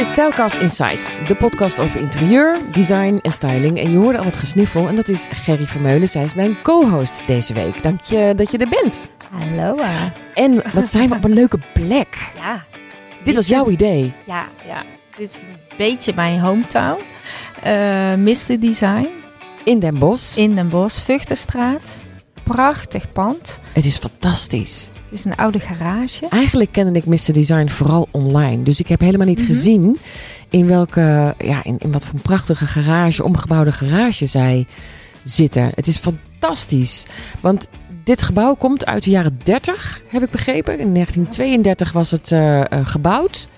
is Stijlcast Insights, de podcast over interieur, design en styling. En je hoorde al wat gesniffel en dat is Gerry Vermeulen. Zij is mijn co-host deze week. Dank je dat je er bent. Hallo. En wat zijn we op een leuke plek. Ja, Dit was jouw idee. ja, ja. Dit is een beetje mijn hometown. Eh Mr. Design In Den Bosch. in Den Bosch, Vuchtenstraat. Prachtig pand. Het is fantastisch. Het is een oude garage. Eigenlijk kende ik Mr. Design vooral online. Dus ik heb helemaal niet Mhm. gezien in welke, ja, in, in wat voor een prachtige garage, omgebouwde garage zij zitten. Het is fantastisch. Want dit gebouw komt uit de jaren 30, heb ik begrepen. In 1932 was het eh, eh, gebouwd.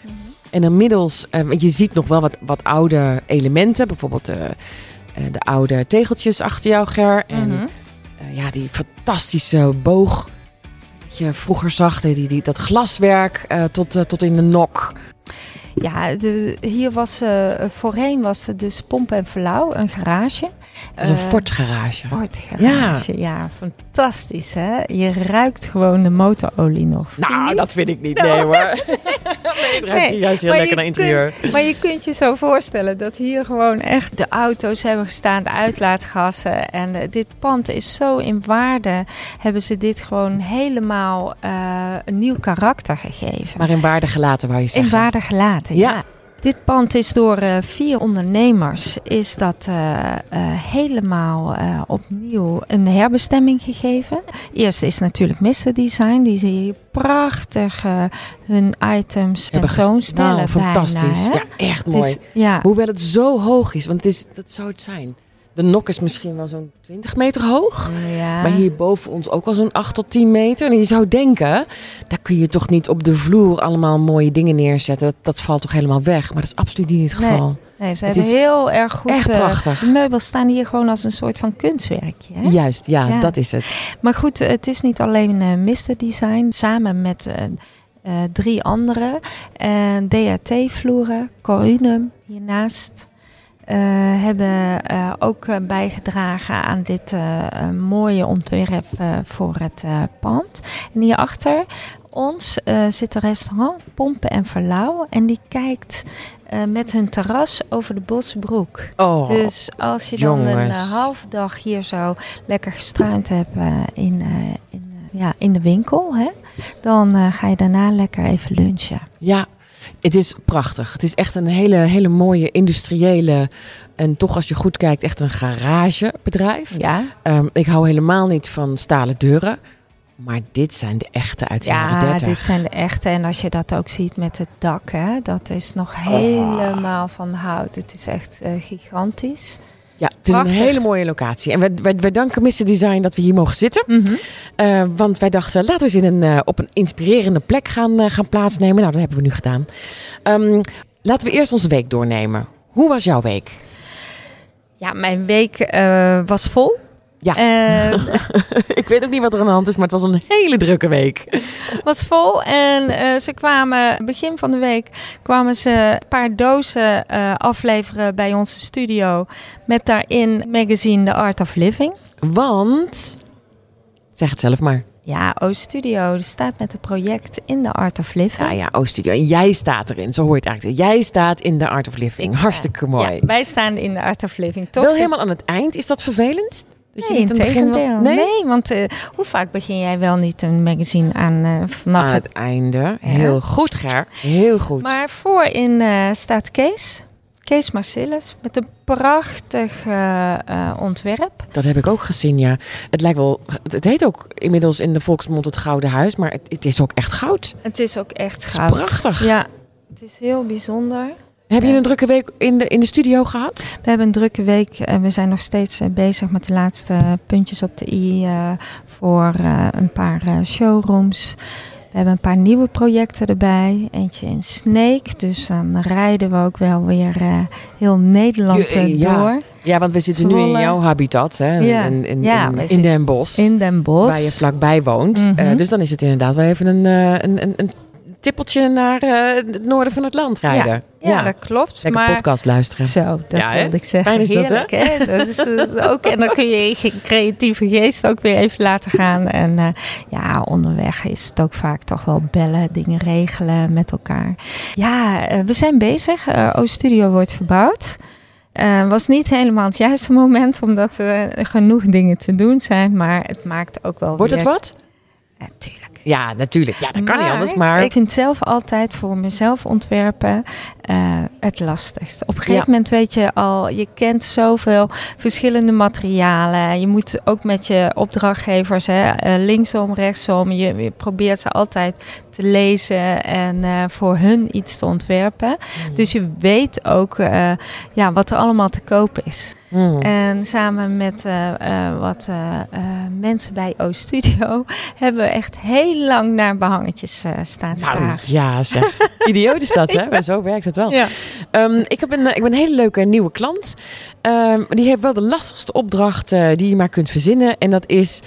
En inmiddels, eh, je ziet nog wel wat, wat oude elementen. Bijvoorbeeld de oude tegeltjes achter jou, Ger. En Mhm. Ja, die fantastische boog. Dat je vroeger zag, die, die, dat glaswerk eh, tot, eh, tot in de nok. Ja, de, hier was eh, voorheen was het dus pomp en verlauw, een garage. Dat is een Eh, Ford-garage. Ford garage, ja. fantastisch hè. Je ruikt gewoon de motorolie nog. Nou, dat vind ik niet. Nee hoor. nee, het ruikt juist heel lekker naar interieur. kunt- maar je kunt je zo voorstellen dat hier gewoon echt de auto's hebben gestaan, de uitlaatgassen. En eh, dit pand is zo in waarde, hebben ze dit gewoon helemaal een nieuw karakter gegeven. Maar in waarde gelaten, wou je in zeggen. waarde gelaten, Ja. ja. Dit pand is door eh, vier ondernemers is dat eh, eh, helemaal opnieuw een herbestemming gegeven. Eerst is natuurlijk Mr. Design, die zie je prachtig hun items tentoonstellen. Nou, fantastisch. ja, echt mooi. is- ja. Hoewel het zo hoog is, want het is, dat zou het zijn. De nok is misschien wel zo'n 20 meter hoog. ja. Maar hier boven ons ook al zo'n 8 tot 10 meter. En je zou denken, daar kun je toch niet op de vloer allemaal mooie dingen neerzetten. Dat, dat valt toch helemaal weg. Maar dat is absoluut niet het geval. Nee, ze het hebben is heel erg goed. echt eh, prachtig. de meubels staan hier gewoon als een soort van kunstwerkje. Hè? Juist, ja, Ja. dat is het. Maar goed, het is niet alleen eh Mr. Design. Samen met eh, drie anderen. En DHT-vloeren, Corunum hiernaast. Eh, hebben eh, ook eh, bijgedragen aan dit mooie ontwerp voor het pand. En hierachter ons zit een restaurant Pompen en Verlauw. En die kijkt met hun terras over de Bosbroek. Oh, Dus als je dan een halve dag hier zo lekker gestruind hebt in, in, ja, in de winkel, hè, dan ga je daarna lekker even lunchen. Ja, het is prachtig. Het is echt een hele, hele mooie industriële en toch als je goed kijkt echt een garagebedrijf. Ja, Ehm, ik hou helemaal niet van stalen deuren. Maar dit zijn de echte uit de jaren ja 30. dit zijn de echte. En als je dat ook ziet met het dak, hè, dat is nog helemaal van hout. Het is echt eh, gigantisch. Ja, het is Prachtig. een hele mooie locatie. En wij, wij, wij danken Mr. Design dat we hier mogen zitten. Mhm. Eh, want wij dachten, laten we eens in een, eh, op een inspirerende plek gaan, eh, gaan plaatsnemen. Nou, dat hebben we nu gedaan. Ehm, laten we eerst onze week doornemen. Hoe was jouw week? Ja, mijn week was vol. Ja. En ik weet ook niet wat er aan de hand is, maar het was een hele drukke week. was vol. En eh, ze kwamen, begin van de week, kwamen ze een paar dozen eh, afleveren bij onze studio. Met daarin magazine The Art of Living. Want, zeg het zelf maar. Ja, O-Studio staat met een project in The Art of Living. Ja, ja, O-Studio. En jij staat erin, zo hoor je het eigenlijk. Jij staat in de Art of Living. Ik sta- Hartstikke mooi. Ja, wij staan in The Art of Living. Toch Wel helemaal aan het eind. Is dat vervelend? Dat Nee, want eh, hoe vaak begin jij wel niet een magazine aan eh, vanaf Aan het... het einde. Heel goed, Ger. Heel goed. Maar voorin eh staat Kees. Kees Marcellus met een prachtig ontwerp. Dat heb ik ook gezien, ja. Het lijkt wel... Het heet ook inmiddels in de volksmond het Gouden Huis. Maar het, het is ook echt goud. Het is ook echt Het is goud. prachtig. Ja, het is heel bijzonder. Heb je een drukke week in de, in de studio gehad? We hebben een drukke week en we zijn nog steeds eh, bezig met de laatste puntjes op de i eh, voor eh, een paar showrooms. We hebben een paar nieuwe projecten erbij. Eentje in Snake, dus dan rijden we ook wel weer heel Nederland ja. door. Ja, want we zitten nu in jouw habitat, hè? Ja. In, in, Ja, in, Den Bosch. In Den Bosch. Waar je vlakbij woont. Mhm. Dus dan is het inderdaad wel even een, een, een, een tippeltje naar eh, het noorden van het land rijden. Ja, dat klopt. Lekker maar... podcast luisteren. Zo, dat Ja, wilde ik zeggen. Fijn is dat, hè? Heerlijk, hè? Dat is eh, ook, en dan kun je je creatieve geest ook weer even laten gaan. En eh, ja, onderweg is het ook vaak toch wel bellen, dingen regelen met elkaar. Ja, we zijn bezig. Eh O-Studio wordt verbouwd. Eh was niet helemaal het juiste moment, omdat er genoeg dingen te doen zijn. Maar het maakt ook wel Wordt weer... het wat? Ja, tuurlijk. Ja, natuurlijk. Ja, dat kan niet anders. Maar Ik vind zelf altijd voor mezelf ontwerpen eh, het lastigst. Op een gegeven Ja. moment weet je al, je kent zoveel verschillende materialen. Je moet ook met je opdrachtgevers, hè, eh, linksom, rechtsom, je, je probeert ze altijd te lezen en eh, voor hun iets te ontwerpen. Mm. Dus je weet ook ja, wat er allemaal te koop is. Hmm. En samen met eh, eh, wat eh, mensen bij O-Studio hebben we echt heel lang naar behangetjes eh, staan Nou, ja, zeg. Idioot is dat, hè? Maar zo werkt het wel. Ja. Ehm, ik, heb een, ik ben een hele leuke nieuwe klant. Ehm, die heeft wel de lastigste opdracht die je maar kunt verzinnen. En dat is,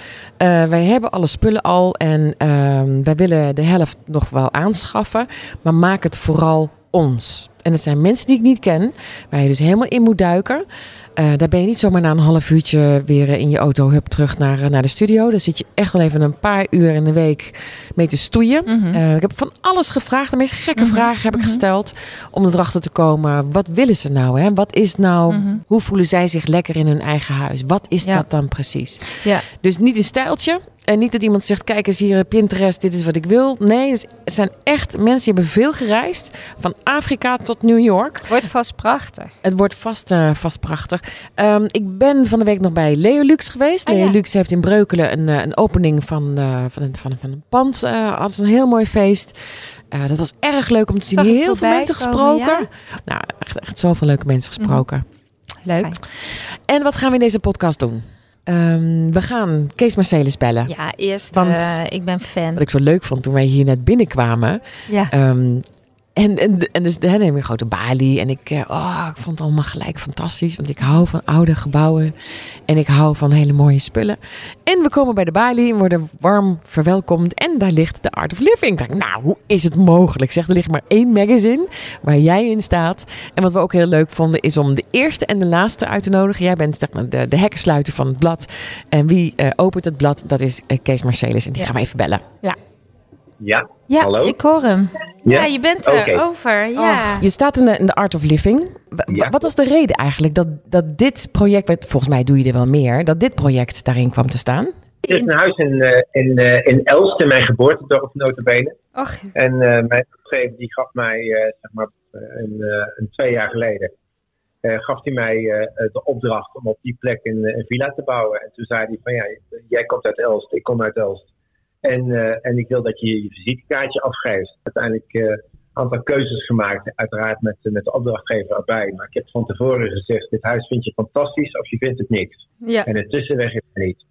wij hebben alle spullen al en ehm, wij willen de helft nog wel aanschaffen. Maar maak het vooral ons. En het zijn mensen die ik niet ken, waar je dus helemaal in moet duiken. Eh, daar ben je niet zomaar na een half uurtje weer eh, in je auto hup, terug naar, eh, naar de studio. Daar zit je echt wel even een paar uur in de week mee te stoeien. Mhm. Ik heb van alles gevraagd. De meest gekke Mhm, vragen heb ik mhm. gesteld. Om erachter te komen. Wat willen ze nou? Hè? Wat is nou... Hoe voelen zij zich lekker in hun eigen huis? Wat is Ja. dat dan precies? Ja. Dus niet een stijltje. En niet dat iemand zegt, kijk eens hier Pinterest, dit is wat ik wil. Nee, dus het zijn echt mensen die hebben veel gereisd. Van Afrika tot New York. Wordt vast prachtig. Het wordt vast, vast prachtig. Ehm, ik ben van de week nog bij Leolux geweest. Ah, ja. Leolux heeft in Breukelen een, eh, een opening van, eh, van, een, van, van een pand. eh hadden ze een heel mooi feest. Dat was erg leuk om te zien. Heel veel mensen komen, gesproken. ja. Nou, echt, echt zoveel leuke mensen gesproken. Leuk. Mhm. En wat gaan we in deze podcast doen? Ehm, we gaan Kees Marcelis bellen. Ja, eerst, Want- ik ben fan. Wat ik zo leuk vond toen wij hier net binnenkwamen. Ja. Ehm, en, en, en dus heb je een grote balie. En ik, eh, oh, ik vond het allemaal gelijk fantastisch. Want ik hou van oude gebouwen. En ik hou van hele mooie spullen. En we komen bij de balie en worden warm verwelkomd. En daar ligt de Art of Living. Ik dacht, nou, hoe is het mogelijk? Zeg, er ligt maar één magazine waar jij in staat. En wat we ook heel leuk vonden, is om de eerste en de laatste uit te nodigen. Jij bent zeg maar, de, de hekkensluiter van het blad. En wie eh, opent het blad? Dat is eh, Kees Marcelis. En die gaan we even bellen. Ja, Ja, Hallo? ik hoor hem. Ja, Ja? je bent er Oké. over. Ja. Je staat in de, in de Art of Living. Wa- Ja. Wat was de reden eigenlijk dat, dat dit project, volgens mij doe je er wel meer, dat dit project daarin kwam te staan? Er is een huis in, eh, in, eh, in Elst, in mijn geboortedorp notabene. Och, En eh, mijn opgever die gaf mij, eh, zeg maar, een, eh, een twee jaar geleden, eh, gaf hij mij eh, de opdracht om op die plek een, een villa te bouwen. En toen zei hij van, ja, jij komt uit Elst, ik kom uit Elst. En, eh, en ik wil dat je je visitekaartje afgeeft. Uiteindelijk eh, een aantal keuzes gemaakt, uiteraard met, met de opdrachtgever erbij. Maar ik heb van tevoren gezegd, dit huis vind je fantastisch of je vindt het niks. ja. En de tussenweg is er niet.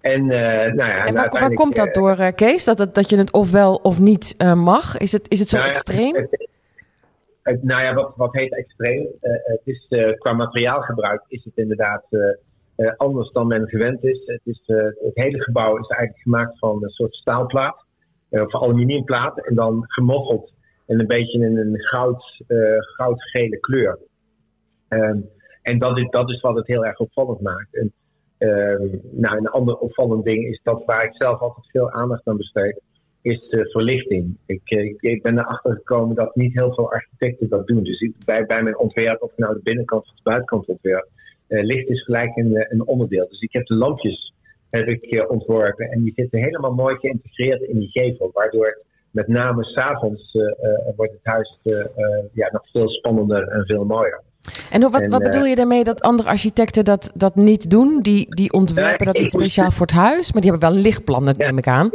En, eh, nou ja, en waar, komt dat eh, door, eh, Kees? Dat, je het ofwel of niet eh, mag? Is het, is het zo nou ja, extreem? het- het- nou ja, wat, wat heet extreem? Eh, het is, eh, qua materiaalgebruik is het inderdaad eh, anders dan men gewend is. Het, is eh, het hele gebouw is eigenlijk gemaakt van een soort staalplaat, eh, of aluminiumplaat, en dan gemoffeld en een beetje in een goud, goudgele kleur. Ehm, en dat is, dat is wat het heel erg opvallend maakt. En, ehm, nou, een ander opvallend ding is dat waar ik zelf altijd veel aandacht aan besteed, is de verlichting. Ik, ik, ben erachter gekomen dat niet heel veel architecten dat doen. Dus bij, bij mijn ontwerp, of nou de binnenkant of de buitenkant ontwerp, licht is gelijk een, eh, een onderdeel. Dus ik heb de lampjes heb ik, eh, ontworpen en die zitten helemaal mooi geïntegreerd in die gevel, waardoor het met name s'avonds uh, wordt het huis uh, ja, nog veel spannender en veel mooier. En hoe- wat, en, wat eh, bedoel je daarmee dat andere architecten dat, dat niet doen? Die, die ontwerpen dat moet- speciaal voor het huis, maar die hebben wel een lichtplan, dat Ja. neem ik aan.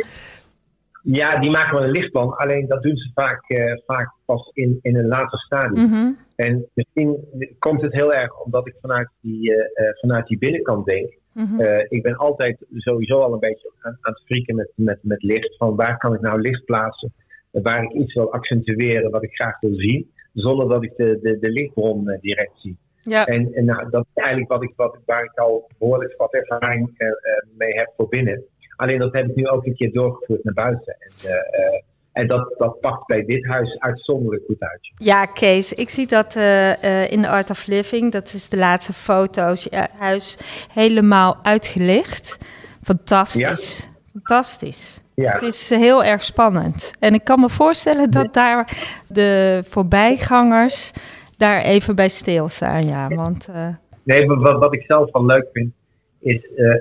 Ja, die maken wel een lichtplan, alleen dat doen ze vaak, uh, vaak pas in, in een later stadium. Mhm. En misschien komt het heel erg omdat ik vanuit die, uh, vanuit die binnenkant denk. Mhm. Uh, ik ben altijd sowieso al een beetje aan, aan het frieken met, met, met licht. Van waar kan ik nou licht plaatsen? Waar ik iets wil accentueren wat ik graag wil zien. Zonder dat ik de, de, de lichtbron uh, direct zie. Ja. En, en nou, dat is eigenlijk wat ik, wat ik, waar ik al behoorlijk wat ervaring mee heb voor binnen. Alleen dat heb ik nu ook een keer doorgevoerd naar buiten. En, En dat, dat pakt bij dit huis uitzonderlijk goed uit. Ja, Kees, ik zie dat uh, in de Art of Living. Dat is de laatste foto's. Ja, huis helemaal uitgelicht. Fantastisch. Fantastisch. Ja. Het is heel erg spannend. En ik kan me voorstellen dat daar de voorbijgangers daar even bij stilstaan. Ja, want, uh... Nee, wat, wat ik zelf wel leuk vind, is. Uh,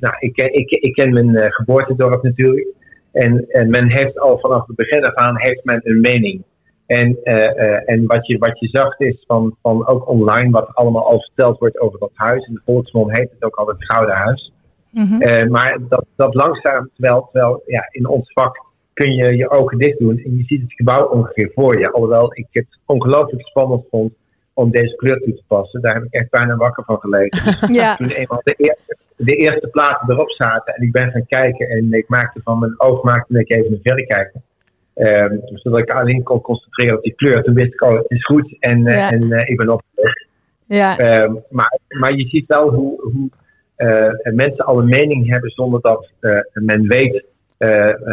nou, ik, ik, ik ken mijn geboortedorp natuurlijk. En, en men heeft al vanaf het begin af aan heeft men een mening. En, uh, en wat, je, wat je zag is van, van ook online, wat allemaal al verteld wordt over dat huis. In de volksmond heet het ook al het Gouden Huis. Mm maar dat, dat langzaam, terwijl, terwijl ja, in ons vak kun je je ogen dicht doen en je ziet het gebouw ongeveer voor je. Alhoewel ik het ongelooflijk spannend vond om deze kleur toe te passen. Daar heb ik echt bijna wakker van gelegen. Ja. Toen eenmaal de eerste, de eerste platen erop zaten en ik ben gaan kijken en ik maakte van mijn oog maakte ik even een verrekijker. Um, zodat ik alleen kon concentreren op die kleur. Toen wist ik, oh, het is goed en, uh, en uh, ik ben op ja. Um, maar, maar je ziet wel hoe, hoe uh, mensen al een mening hebben zonder dat men weet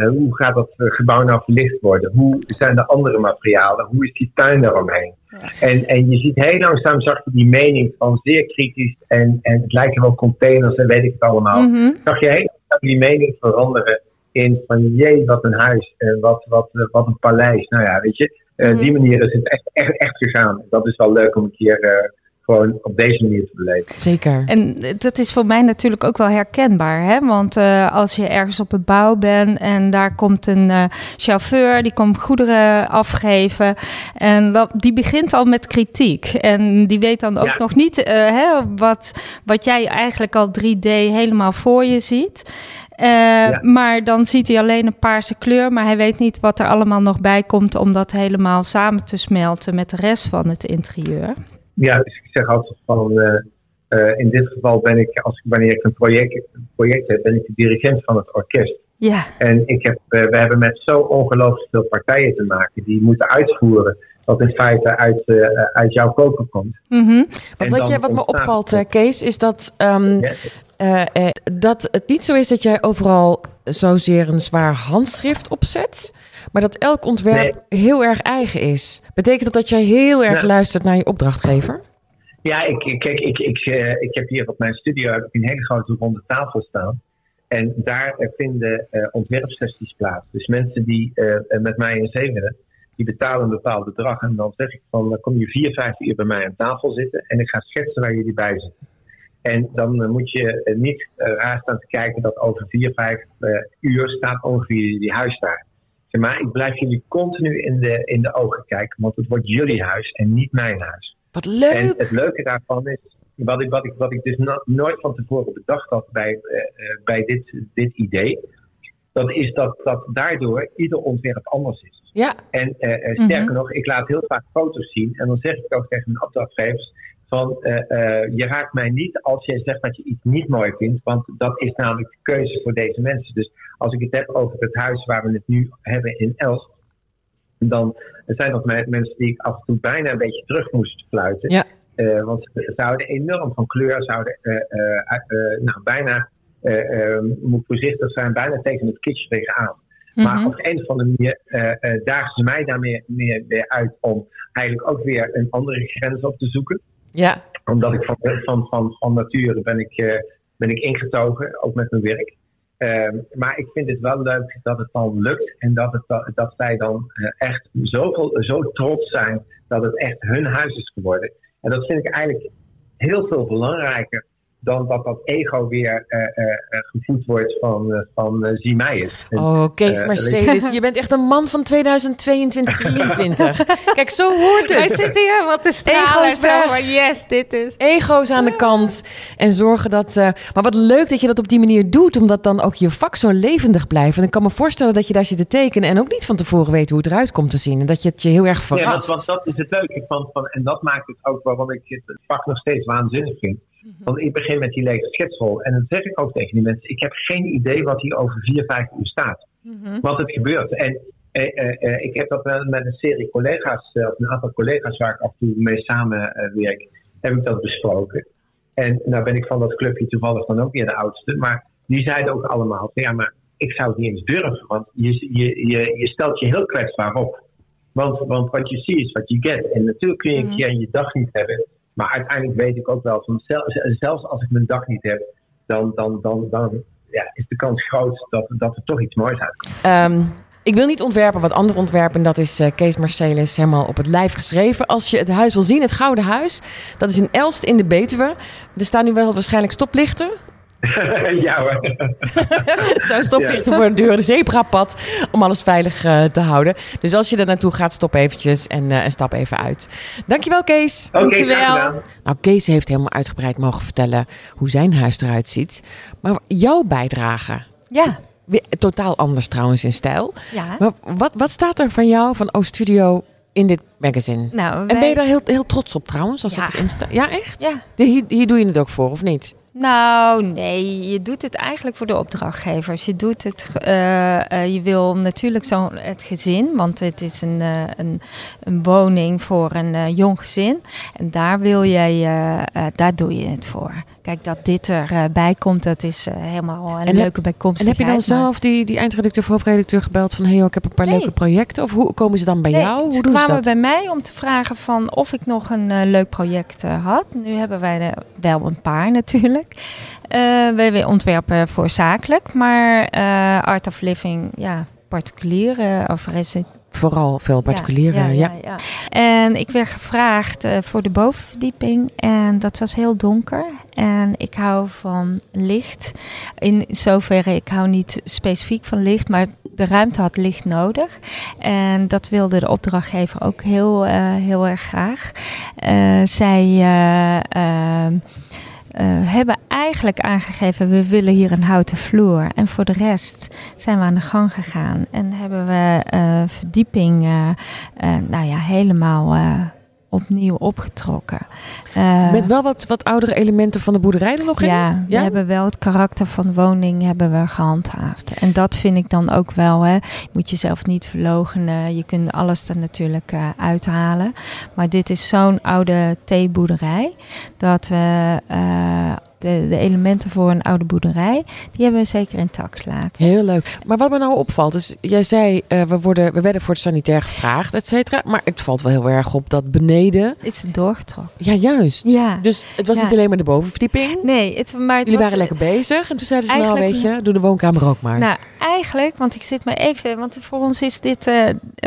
hoe gaat dat gebouw nou verlicht worden. Hoe zijn de andere materialen? Hoe is die tuin daaromheen? En, en je ziet heel langzaam zag je die mening van zeer kritisch en, en het lijken wel containers en weet ik het allemaal. Mm Zag je heel langzaam die mening veranderen in van jee, wat een huis en wat, wat, wat een paleis. Nou ja, weet je, uh, die manier is het echt, echt, echt gegaan. Dat is wel leuk om een keer gewoon op deze manier te beleven. Zeker. En dat is voor mij natuurlijk ook wel herkenbaar. Hè? Want uh, als je ergens op het bouw bent en daar komt een uh, chauffeur, die komt goederen afgeven. En dat, die begint al met kritiek. En die weet dan ook ja. nog niet uh, hè, wat, wat jij eigenlijk al 3D helemaal voor je ziet. Uh, ja. Maar dan ziet hij alleen een paarse kleur, maar hij weet niet wat er allemaal nog bij komt om dat helemaal samen te smelten met de rest van het interieur. Ja, dus ik zeg altijd van, uh, uh, in dit geval ben ik, als, wanneer ik een project, een project heb, ben ik de dirigent van het orkest. Ja. En ik heb, we hebben met zo ongelooflijk veel partijen te maken die moeten uitvoeren wat in feite uit, uit jouw koker komt. Mm -hmm. wat, wat, je, wat me opvalt, Kees, is dat um, ja. Uh, dat het niet zo is dat jij overal zozeer een zwaar handschrift opzet, maar dat elk ontwerp nee. heel erg eigen is. Betekent dat dat jij heel erg nou, luistert naar je opdrachtgever? Ja, ik, kijk, ik, ik, uh, ik heb hier op mijn studio heb ik een hele grote ronde tafel staan. En daar vinden ontwerpsessies plaats. Dus mensen die met mij in zee willen, die betalen een bepaald bedrag. En dan zeg ik van, dan kom je vier, vijf uur bij mij aan tafel zitten en ik ga schetsen waar jullie bij zitten. En dan moet je niet raar staan te kijken dat over vier, vijf uur staat ongeveer die huis daar. Maar ik blijf jullie continu in de, in de ogen kijken, want het wordt jullie huis en niet mijn huis. Wat leuk! En het leuke daarvan is, wat ik, wat ik, wat ik dus no nooit van tevoren bedacht had bij, bij dit, dit idee, dat is dat, dat daardoor ieder ontwerp anders is. Ja. En sterker mm -hmm. nog, ik laat heel vaak foto's zien en dan zeg ik ook tegen mijn opdrachtgevers, van uh, je raakt mij niet als je zegt dat je iets niet mooi vindt, want dat is namelijk de keuze voor deze mensen. Dus als ik het heb over het huis waar we het nu hebben in Els, dan zijn dat mensen die ik af en toe bijna een beetje terug moest fluiten. Ja. Uh, want ze zouden enorm van kleur, zouden nou, bijna, moet voorzichtig zijn, bijna tegen het kitsch tegenaan. Mm -hmm. Maar op een of andere manier dagen ze mij daarmee meer, meer uit om eigenlijk ook weer een andere grens op te zoeken. Ja. Omdat ik van, van, van, van nature ben ik, uh, ben ik ingetogen, ook met mijn werk. Uh, maar ik vind het wel leuk dat het dan lukt en dat, het, dat zij dan uh, echt zoveel, zo trots zijn dat het echt hun huis is geworden. En dat vind ik eigenlijk heel veel belangrijker dan dat dat ego weer uh, uh, gevoed wordt van, uh, van zie mij eens. Oh, Kees Mercedes, je bent echt een man van 2022, 2023. Kijk, zo hoort het. Wij zitten hier helemaal te stralen Ego's zo, maar yes, dit is. Ego's aan de kant en zorgen dat... maar wat leuk dat je dat op die manier doet, omdat dan ook je vak zo levendig blijft. En ik kan me voorstellen dat je daar zit te tekenen en ook niet van tevoren weet hoe het eruit komt te zien. En dat je het je heel erg verrast. Ja, want, want dat is het leuke van, van, en dat maakt het ook waarom ik het vak nog steeds waanzinnig vind. Want ik begin met die lege schetsrol. En dan zeg ik ook tegen die mensen: ik heb geen idee wat hier over vier, vijf uur staat. Mm-hmm. Wat het gebeurt. En eh, eh, eh, ik heb dat met een serie collega's, of een aantal collega's waar ik af en toe mee samenwerk, heb ik dat besproken. En nou ben ik van dat clubje toevallig dan ook weer de oudste. Maar die zeiden ook allemaal: ja, maar ik zou het niet eens durven, want je, je, je, je stelt je heel kwetsbaar op. Want, want wat je ziet is wat je get. En natuurlijk kun je een Mhm. keer je dag niet hebben. Maar uiteindelijk weet ik ook wel, van zel- zelfs als ik mijn dag niet heb, dan, dan, dan, dan ja, is de kans groot dat, dat er toch iets moois uitkomt. Ehm, ik wil niet ontwerpen wat anderen ontwerpen. Dat is eh, Kees Marcelis helemaal op het lijf geschreven. Als je het huis wil zien, het Gouden Huis. Dat is in Elst in de Betuwe. Er staan nu wel waarschijnlijk stoplichten. ja hoor. Staan stoplichten voor de deur, een zebrapad. Om alles veilig eh, te houden. Dus als je er naartoe gaat, stop eventjes en, eh, en stap even uit. Dankjewel Kees. Dankjewel. Nou, Kees heeft helemaal uitgebreid mogen vertellen hoe zijn huis eruit ziet. Maar jouw bijdrage, Ja, weer totaal anders trouwens in stijl. ja. Maar wat, wat staat er van jou, van O-Studio, in dit magazine? Nou, En ben je daar heel, heel trots op trouwens, als Ja. dat erin staat? Ja, echt? Ja. De- Hier, hier doe je het ook voor, of niet? Nou, nee, je doet het eigenlijk voor de opdrachtgevers. Je doet het, eh, eh, je wil natuurlijk zo het gezin, want het is een, eh, een, een woning voor een jong gezin. En daar wil eh, daar doe je het voor. Kijk, dat dit erbij bij komt, dat is eh, helemaal een En heb- leuke En bijkomstigheid. heb je dan maar- zelf die, die eindredacteur of hoofdredacteur gebeld van... hey, joh, ik heb een paar Nee. leuke projecten? Of hoe komen ze dan bij Nee, jou? ze Hoe doen ze kwamen dat? bij mij om te vragen van of ik nog een eh, leuk project eh, had. Nu hebben wij er wel een paar natuurlijk. Wij ontwerpen voor zakelijk, maar Art of Living, ja, particulier eh, of resi- Vooral veel particuliere, ja. ja, ja. En ik werd gevraagd eh, voor de bovenverdieping en dat was heel donker. En ik hou van licht. In zoverre, ik hou niet specifiek van licht, maar de ruimte had licht nodig. En dat wilde de opdrachtgever ook heel, eh, heel erg graag. Eh, zij eh, eh, eh, hebben eigenlijk aangegeven, we willen hier een houten vloer. En voor de rest zijn we aan de gang gegaan. En hebben we eh, verdieping, eh, eh, nou ja, helemaal eh, opnieuw opgetrokken. Eh, Met wel wat, wat oudere elementen van de boerderij er nog in? ja, we hebben wel het karakter van woning hebben we gehandhaafd. En dat vind ik dan ook wel. Hè. Je moet jezelf niet verlogenen. Je kunt alles er natuurlijk eh, uithalen. Maar dit is zo'n oude theeboerderij. Dat we eh, de, de elementen voor een oude boerderij, die hebben we zeker intact gelaten. Heel leuk. Maar wat me nou opvalt, is jij zei, eh, we, worden, we werden voor het sanitair gevraagd, et cetera. Maar het valt wel heel erg op dat beneden, Is het doorgetrokken? ja juist. Ja. Dus het was Ja. niet alleen maar de bovenverdieping. Nee, het, maar het Jullie was, waren lekker bezig. En toen zeiden ze, nou weet je, doe de woonkamer ook maar. Nou, eigenlijk, want ik zit maar even, want voor ons is dit eh,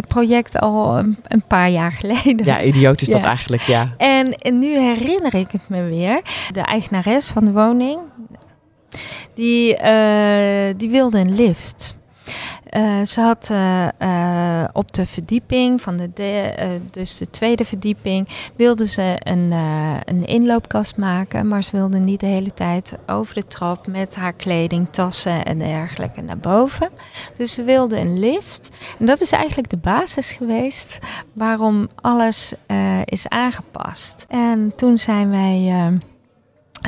project al een, een paar jaar geleden. ja, idioot is dat eigenlijk, ja. En, en nu herinner ik het me weer. De eigenares van woning, die, eh, die wilde een lift. Eh, ze had eh, op de verdieping van de, dus de tweede verdieping, wilde ze een, een inloopkast maken, maar ze wilde niet de hele tijd over de trap met haar kleding, tassen en dergelijke naar boven. Dus ze wilde een lift. En dat is eigenlijk de basis geweest waarom alles is aangepast. En toen zijn wij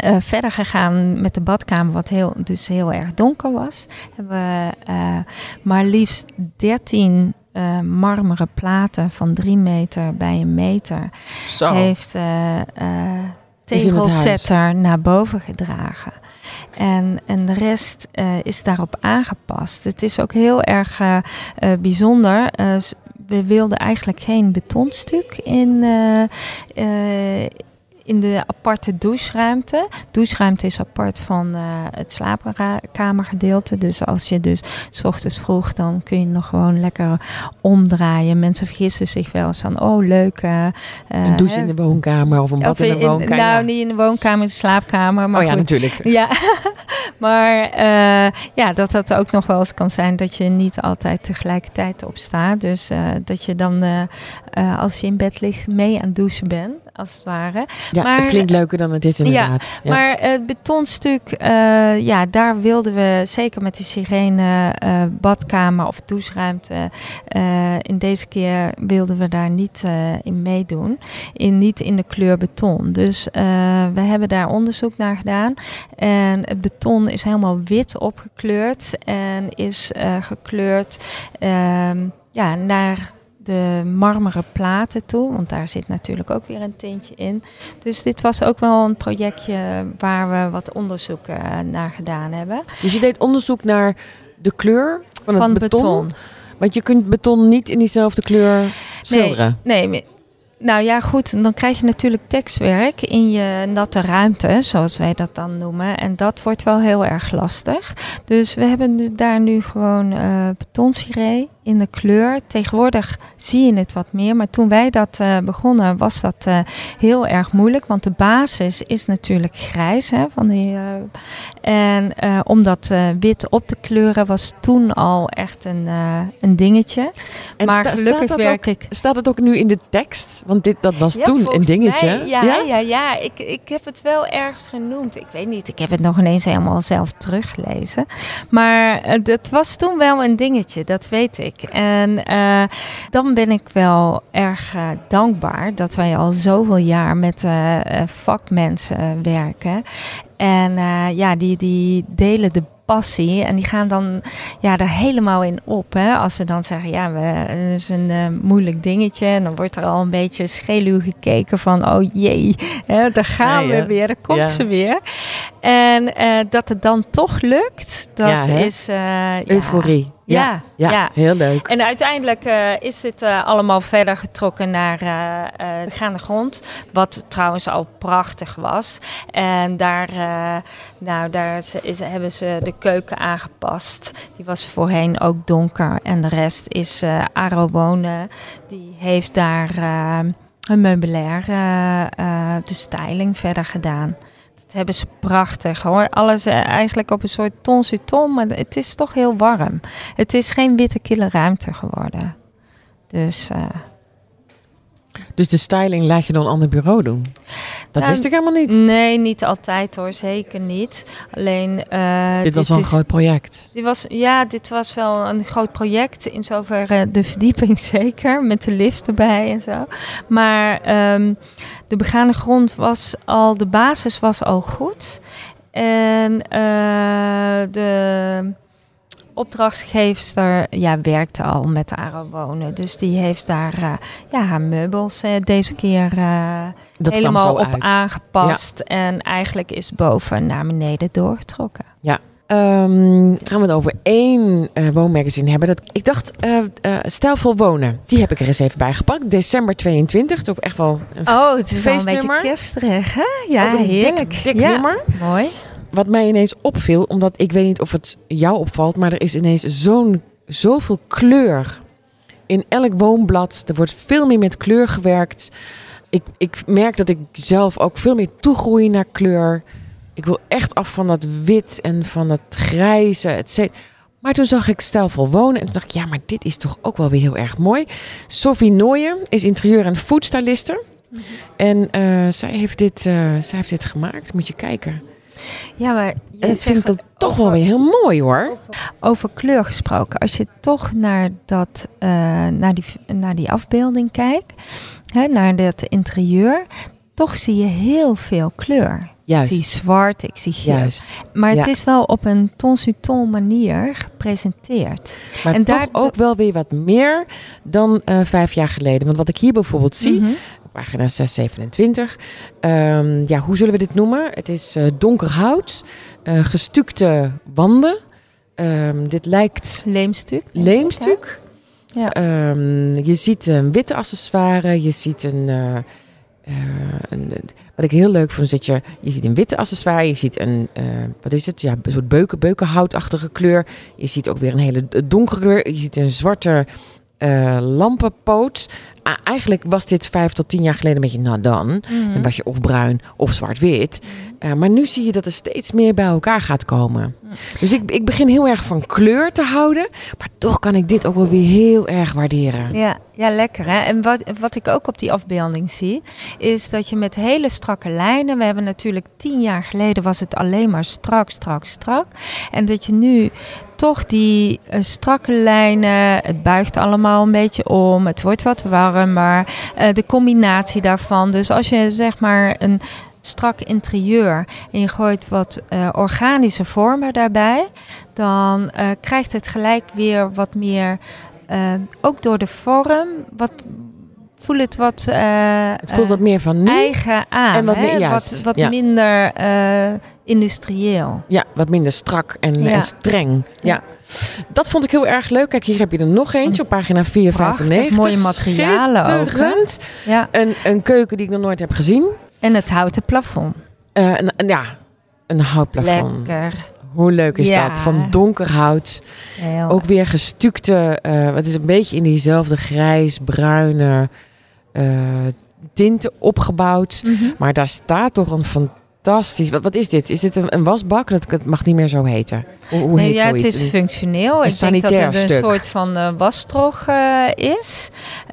eh, verder gegaan met de badkamer, wat heel, dus heel erg donker was. Hebben we eh, maar liefst 13 eh, marmeren platen van 3 meter bij een meter Zo. heeft tegelzetter naar boven gedragen. En, en de rest is daarop aangepast. Het is ook heel erg bijzonder. We wilden eigenlijk geen betonstuk in, in de aparte doucheruimte. Doucheruimte is apart van eh, het slaapkamergedeelte. Dus als je dus s ochtends vroeg, dan kun je nog gewoon lekker omdraaien. Mensen vergissen zich wel eens van, oh leuk. eh, eh, Een douche hè, in de woonkamer of een bad of in de woonkamer. Nou, ja. niet in de woonkamer, in de slaapkamer. Maar oh ja, goed. natuurlijk. Ja, maar ja, dat dat ook nog wel eens kan zijn dat je niet altijd tegelijkertijd opstaat. Dus dat je dan, eh, eh, als je in bed ligt, mee aan het douchen bent, als het ware. Ja, Maar- het klinkt leuker dan het is inderdaad. Ja, Maar het betonstuk, eh, ja, daar wilden we zeker met de sirene eh, badkamer of doucheruimte. eh, in deze keer wilden we daar niet eh, in meedoen. In, niet in de kleur beton. Dus eh, we hebben daar onderzoek naar gedaan. En het beton is helemaal wit opgekleurd. En is eh, gekleurd ehm, ja, naar de marmeren platen toe. Want daar zit natuurlijk ook weer een tintje in. Dus dit was ook wel een projectje waar we wat onderzoek eh, naar gedaan hebben. Dus je deed onderzoek naar de kleur van het beton. Want je kunt beton niet in diezelfde kleur schilderen. Nee, nee. Nou ja, goed. Dan krijg je natuurlijk tekstwerk in je natte ruimte, zoals wij dat dan noemen. En dat wordt wel heel erg lastig. Dus we hebben daar nu gewoon eh betonsiree in de kleur. Tegenwoordig zie je het wat meer. Maar toen wij dat eh, begonnen, was dat eh, heel erg moeilijk. Want de basis is natuurlijk grijs. Hè, van die, en om dat wit op te kleuren was toen al echt een, een dingetje. En maar sta- gelukkig staat dat werk ook, ik Staat het ook nu in de tekst? Want dit, dat was Ja, toen een dingetje. mij, ja, ja, ja, Ik, ik heb het wel ergens genoemd. Ik weet niet, ik heb het nog ineens helemaal zelf teruggelezen. Maar eh, dat was toen wel een dingetje, dat weet ik. En eh, dan ben ik wel erg eh, dankbaar dat wij al zoveel jaar met vakmensen werken. En ja, die, die delen de passie en die gaan dan ja, er helemaal in op. Hè? Als ze dan zeggen, ja, we, het is een eh, moeilijk dingetje. En dan wordt er al een beetje scheluw gekeken van, oh jee, hè, daar gaan Nee, we weer, daar komt Ja. ze weer. En eh, dat het dan toch lukt, dat Ja, is... eh. Euforie. Ja, Ja, ja. heel leuk. En uiteindelijk eh, is dit eh, allemaal verder getrokken naar eh, de gaande grond. Wat trouwens al prachtig was. En daar, nou, daar is, hebben ze de keuken aangepast. Die was voorheen ook donker. En de rest is eh Arowone. Die heeft daar een meubilair, de styling verder gedaan. Dat hebben ze prachtig hoor. Alles eh, eigenlijk op een soort ton maar het is toch heel warm. Het is geen witte kille ruimte geworden. Dus eh, Dus de styling laat je door een ander bureau doen? Dat Nou, wist ik helemaal niet. nee, niet altijd hoor, zeker niet. Alleen. eh, dit was wel een groot project. Dit was, ja, dit was wel een groot project. In zoverre de verdieping zeker, met de lift erbij en zo. Maar ehm, de begane grond was al, de basis was al goed. En eh, de opdrachtgeefster ja, werkte al met de Arowonen. Dus die heeft daar eh, ja, haar meubels eh, deze keer eh, helemaal op uit. aangepast. En eigenlijk is boven naar beneden doorgetrokken. Ehm, gaan we het over één woonmagazine hebben. Dat, ik dacht, Stijlvol Wonen. Die heb ik er eens even bij gepakt. December 22. Dat is ook echt wel een Oh, het is wel een beetje kerstrig, hè? Ja, ook een heerlijk. dik, dik ja, nummer. mooi. Wat mij ineens opviel, omdat ik weet niet of het jou opvalt, maar er is ineens zo'n zoveel kleur in elk woonblad. Er wordt veel meer met kleur gewerkt. Ik, ik merk dat ik zelf ook veel meer toegroei naar kleur. Ik wil echt af van dat wit en van het grijze. et cetera. Maar toen zag ik stijlvol wonen en toen dacht ik, ja, maar dit is toch ook wel weer heel erg mooi. Sophie Nooyen is interieur- en foodstyliste. En eh, zij, heeft dit, eh, zij heeft dit gemaakt. Moet je kijken. Ja, maar je En ik zegt vind dat het toch over- wel weer heel mooi hoor. Over kleur gesproken. Als je toch naar, dat, eh, naar, die, naar die afbeelding kijkt, hè, naar dat interieur, toch zie je heel veel kleur. Ik zie Juist. zwart, ik zie geel. Juist. Maar het Ja. is wel op een ton manier gepresenteerd. Maar En toch daar- ook wel weer wat meer dan eh, vijf jaar geleden. Want wat ik hier bijvoorbeeld zie, Mhm. Pagina 627. ehm, ja, hoe zullen we dit noemen? Het is eh, donker hout, eh gestukte wanden. Ehm, dit lijkt Leemstuk. ik, leemstuk. Ja. Ehm, je ziet een witte accessoire, je ziet een, eh, eh, een- Wat ik heel leuk vond, is dat je, je ziet een witte accessoire, je ziet een, wat is het? Ja, een soort beuken, beukenhoutachtige kleur. Je ziet ook weer een hele donkere kleur. Je ziet een zwarte lampenpoot. Eigenlijk was dit vijf tot tien jaar geleden een beetje nou dan. Mhm. Dan was je of bruin of zwart-wit. Eh, maar nu zie je dat er steeds meer bij elkaar gaat komen. Dus ik, ik begin heel erg van kleur te houden. Maar toch kan ik dit ook wel weer heel erg waarderen. Ja, ja, lekker hè. En wat, wat ik ook op die afbeelding zie, is dat je met hele strakke lijnen. We hebben natuurlijk tien jaar geleden was het alleen maar strak, strak, strak. En dat je nu toch die eh, strakke lijnen, het buigt allemaal een beetje om, het wordt wat warmer. eh, de combinatie daarvan. Dus als je zeg maar een strak interieur en je gooit wat eh, organische vormen daarbij, dan eh, krijgt het gelijk weer wat meer ook door de vorm, wat voel het wat, eh, Het voelt wat meer van nu. eigen aan. en wat hè? meer- juist, wat, wat ja. minder eh, industrieel. Ja, wat minder strak en, Ja. en streng. Ja. Dat vond ik heel erg leuk. Kijk, hier heb je er nog eentje op pagina 495. Prachtig, mooie materialen ook. Ja. Een, een keuken die ik nog nooit heb gezien. En het houten plafond. Eh, een, een- ja, een houtplafond. Lekker. Hoe leuk is Ja. dat? Van donker hout. Heel Ook weer gestukte, eh het is een beetje in diezelfde grijs-bruine eh, tinten opgebouwd. Mhm. Maar daar staat toch een fantastisch... Wat, wat is dit? Is dit een, een wasbak? Dat, het mag niet meer zo heten. Hoe, hoe Nee, heet ja, het is functioneel. een Ik denk dat het een stuk. soort van eh wasdrog eh, is.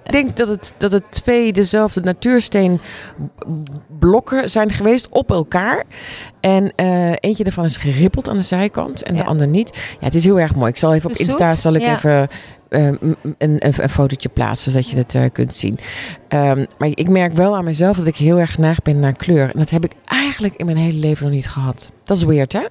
Ik denk dat het, dat het twee dezelfde natuursteenblokken zijn geweest op elkaar. En eh, eentje daarvan is gerippeld aan de zijkant en de ander niet. Ja, het is heel erg mooi. Ik zal even op Insta zal ik ja. even eh, een, een fotootje plaatsen, zodat je het eh, kunt zien. Ehm, maar ik merk wel aan mezelf dat ik heel erg geneigd ben naar kleur. En dat heb ik eigenlijk in mijn hele leven nog niet gehad. Dat is weird, hè?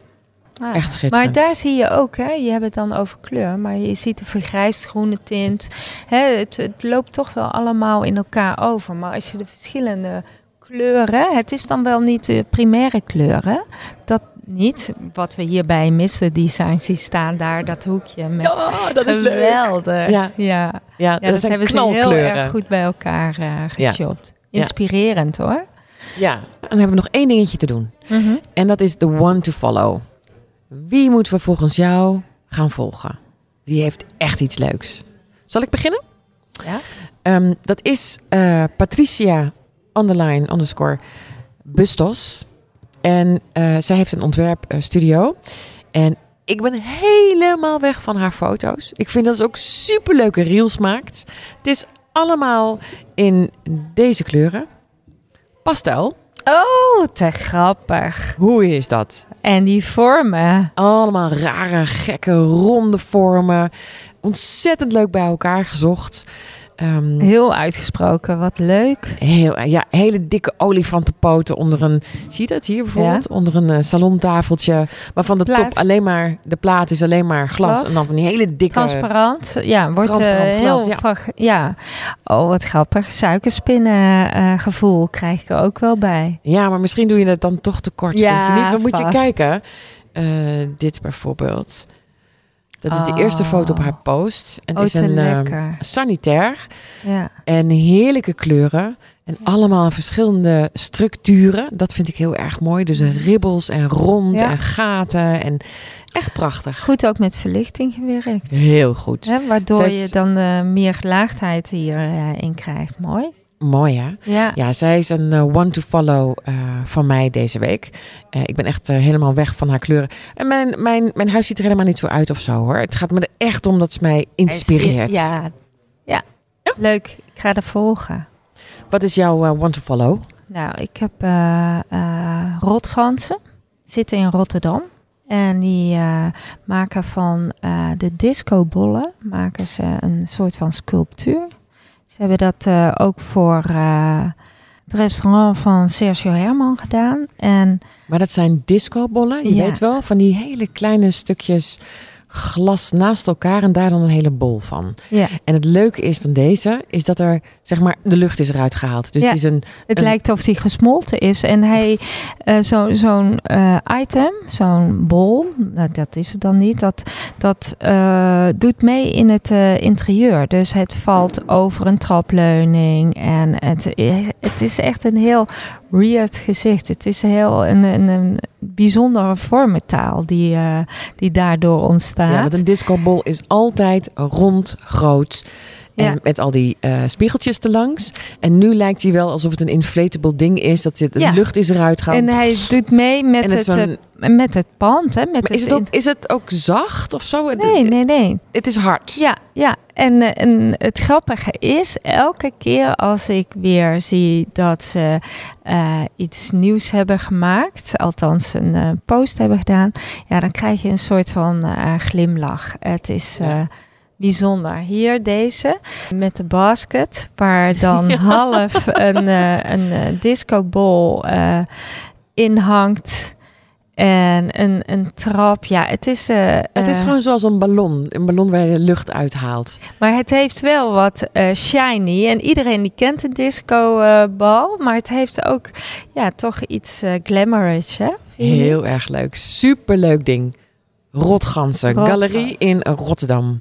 Ah, Echt schitterend. Maar daar zie je ook, hè, je hebt het dan over kleur, maar je ziet de vergrijsd groene tint. Hè, het, het loopt toch wel allemaal in elkaar over. Maar als je de verschillende kleuren, het is dan wel niet de primaire kleuren, dat niet. Wat we hier bij Mr. Design zien staan, daar dat hoekje met Ja, dat is leuk. geweldig. Ja. ja. Ja, Ja, dat, dat, zijn hebben ze heel erg goed bij elkaar eh Ja. Inspirerend hoor. Ja, en dan hebben we nog één dingetje te doen. Mhm. En dat is the one to follow. Wie moeten we volgens jou gaan volgen? Wie heeft echt iets leuks? Zal ik beginnen? Ja. Ehm, dat is eh, Patricia underline underscore Bustos. En eh, zij heeft een ontwerpstudio. en ik ben helemaal weg van haar foto's. Ik vind dat ze ook superleuke reels maakt. Het is allemaal in deze kleuren. Pastel. Oh, te grappig. Hoe is dat? En die vormen. Allemaal rare, gekke, ronde vormen. Ontzettend leuk bij elkaar gezocht. Ehm, Heel uitgesproken, wat leuk. heel, ja, hele dikke olifantenpoten onder een... Zie je dat hier bijvoorbeeld? Onder een eh, salontafeltje. Waarvan de Plaat. top alleen maar... De plaat is alleen maar glas. Glas. En dan van die hele dikke... Transparant. Ja, wordt eh, Transparant glas, heel ja. Oh, wat grappig. Suikerspinnen eh, gevoel krijg ik er ook wel bij. Ja, maar misschien doe je dat dan toch te kort. Ja, vind je niet? Dan moet je kijken. Eh, dit bijvoorbeeld. Dat is de eerste foto op haar post. En het oh, is een ehm, sanitair. Ja. En heerlijke kleuren. En allemaal verschillende structuren. Dat vind ik heel erg mooi. Dus een ribbels en rond Ja. en gaten. En echt prachtig. Goed ook met verlichting gewerkt. Heel goed. Waardoor Zes- je dan eh, meer gelaagdheid hierin in krijgt. Mooi. Mooi hè? Ja. Ja, zij is een eh, one to follow eh, van mij deze week. Eh, ik ben echt helemaal weg van haar kleuren. En mijn, mijn, mijn huis ziet er helemaal niet zo uit of zo hoor. Het gaat me er echt om dat ze mij inspireert. Ja. ja. Leuk. Ik ga er volgen. Wat is jouw one to follow? Nou, ik heb rotganzen. Zitten in Rotterdam. En die maken van de discobollen maken ze een soort van sculptuur. Ze hebben dat eh, ook voor eh, het restaurant van Sergio Herman gedaan. En Maar dat zijn discobollen, je Ja. weet wel, van die hele kleine stukjes glas naast elkaar en daar dan een hele bol van. ja, En het leuke is van deze, is dat er, zeg maar, de lucht is eruit gehaald. Dus Ja. het is een, het Een- lijkt of die gesmolten is. En hij, eh, zo- zo'n eh, item, zo'n bol, nou, dat is het dan niet, dat, dat eh, doet mee in het interieur. Dus het valt over een trapleuning. En het, het is echt een heel weird gezicht. Het is heel een, een, een bijzondere vormentaal die, eh, die daardoor ontstaat. ja, want een discobol is altijd rond, groot. En Ja. met al die eh, spiegeltjes erlangs. En nu lijkt hij wel alsof het een inflatable ding is. Dat de Ja. lucht is eruit gehaald. En hij doet mee met, En het, eh, met het pand. Hè, met Maar is het ook, is het ook zacht of zo? Nee, nee, nee. Het is hard. Ja, ja. En, eh, en het grappige is, elke keer als ik weer zie dat ze iets nieuws hebben gemaakt, althans een post hebben gedaan, ja, dan krijg je een soort van glimlach. Het is Ja. Bijzonder. Hier deze met de basket, waar dan Ja. half een, eh, een eh, discobol eh in hangt. En een, een trap. Ja, het is. Het is gewoon zoals een ballon. Een ballon waar je lucht uithaalt. maar het heeft wel wat shiny. En iedereen die kent de disco-bal. maar het heeft ook ja, toch iets glamorous, hè? Heel erg leuk. Superleuk ding. Rotgansen Rotgans. Galerie in Rotterdam.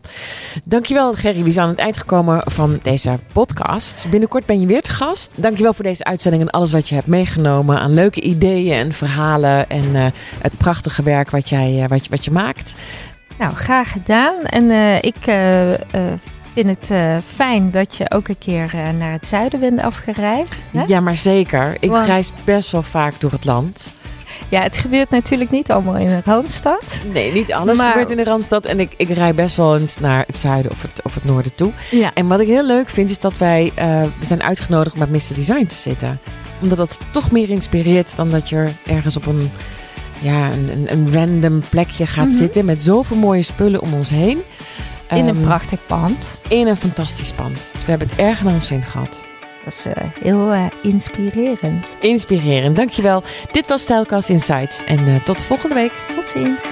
Dankjewel Gerry, we zijn aan het eind gekomen van deze podcast. Binnenkort ben je weer te gast. Dankjewel voor deze uitzending en alles wat je hebt meegenomen aan leuke ideeën en verhalen en eh, het prachtige werk wat, jij, eh, wat, je, wat je maakt. Nou, graag gedaan. En eh, ik vind het fijn dat je ook een keer naar het zuiden bent afgereisd. hè? Ja, maar zeker. Ik Want- reis best wel vaak door het land. Ja, het gebeurt natuurlijk niet allemaal in de Randstad. Nee, niet alles Maar- gebeurt in de Randstad. En ik, ik rij best wel eens naar het zuiden of het, of het noorden toe. Ja. En wat ik heel leuk vind is dat wij eh, we zijn uitgenodigd om met Mr. Design te zitten. Omdat dat toch meer inspireert dan dat je er ergens op een, ja, een, een, een random plekje gaat Mhm. zitten. Met zoveel mooie spullen om ons heen. In een Ehm, prachtig pand. In een fantastisch pand. Dus we hebben het erg naar ons zin gehad. Dat is eh, heel eh, inspirerend. Inspirerend, dankjewel. Dit was Stijlkast Insights en eh, tot volgende week. Tot ziens.